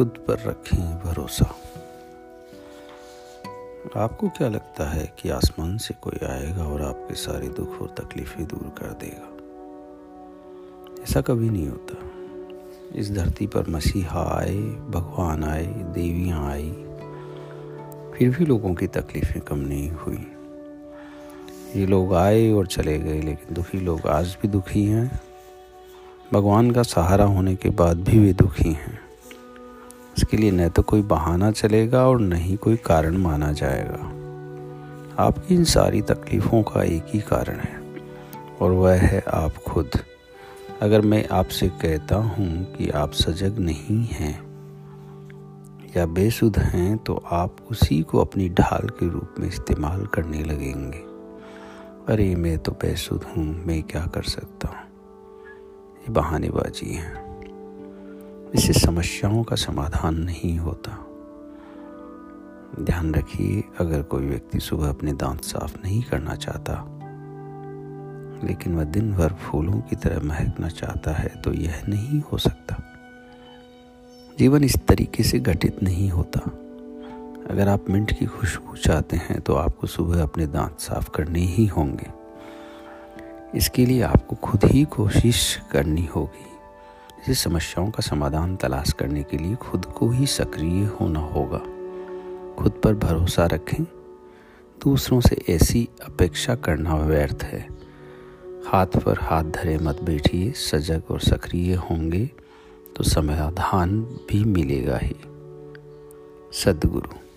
खुद पर रखें भरोसा। आपको क्या लगता है कि आसमान से कोई आएगा और आपके सारे दुख और तकलीफें दूर कर देगा? ऐसा कभी नहीं होता। इस धरती पर मसीहा आए, भगवान आए, देवियाँ आई, फिर भी लोगों की तकलीफ़ें कम नहीं हुई। ये लोग आए और चले गए, लेकिन दुखी लोग आज भी दुखी हैं। भगवान का सहारा होने के बाद भी वे दुखी हैं। इसके लिए न तो कोई बहाना चलेगा और न ही कोई कारण माना जाएगा। आपकी इन सारी तकलीफ़ों का एक ही कारण है, और वह है आप खुद। अगर मैं आपसे कहता हूँ कि आप सजग नहीं हैं या बेसुध हैं तो आप उसी को अपनी ढाल के रूप में इस्तेमाल करने लगेंगे। अरे, मैं तो बेसुध हूँ, मैं क्या कर सकता हूँ? ये बहानेबाजी है। इससे समस्याओं का समाधान नहीं होता। ध्यान रखिए, अगर कोई व्यक्ति सुबह अपने दांत साफ़ नहीं करना चाहता, लेकिन वह दिन भर फूलों की तरह महकना चाहता है तो यह नहीं हो सकता। जीवन इस तरीके से घटित नहीं होता। अगर आप मिंट की खुशबू चाहते हैं तो आपको सुबह अपने दांत साफ़ करने ही होंगे। इसके लिए आपको खुद ही कोशिश करनी होगी। इस समस्याओं का समाधान तलाश करने के लिए खुद को ही सक्रिय होना होगा। खुद पर भरोसा रखें। दूसरों से ऐसी अपेक्षा करना व्यर्थ है। हाथ पर हाथ धरे मत बैठिए, सजग और सक्रिय होंगे तो समाधान भी मिलेगा ही। सदगुरु।